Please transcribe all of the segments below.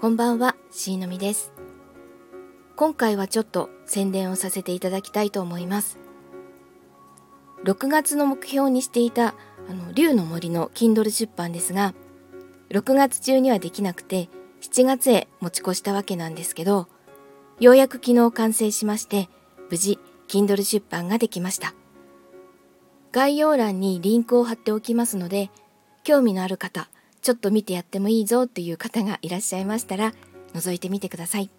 こんばんは、しーのみです。今回はちょっと宣伝をさせていただきたいと思います。6月の目標にしていたあの竜の森の Kindle 出版ですが、6月中にはできなくて7月へ持ち越したわけなんですけど、ようやく昨日完成しまして、無事 Kindle 出版ができました。概要欄にリンクを貼っておきますので、興味のある方、ちょっと見てやってもいいぞっていう方がいらっしゃいましたら覗いてみてください。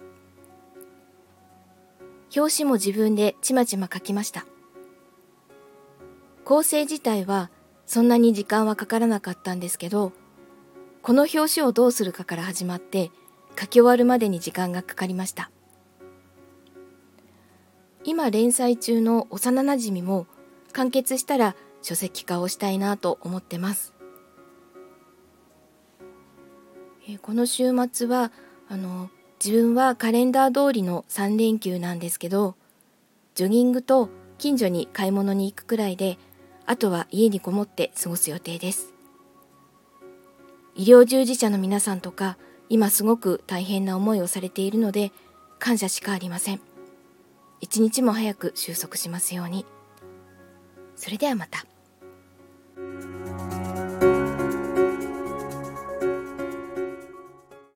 表紙も自分でちまちま書きました。構成自体はそんなに時間はかからなかったんですけどこの表紙をどうするかから始まって書き終わるまでに時間がかかりました。今連載中の幼なじみも完結したら書籍化をしたいなと思ってます。えこの週末はあの自分はカレンダー通りの3連休なんですけどジョギングと近所に買い物に行くくらいであとは家にこもって過ごす予定です。医療従事者の皆さんとか今すごく大変な思いをされているので感謝しかありません。一日も早く収束しますように。それではまた。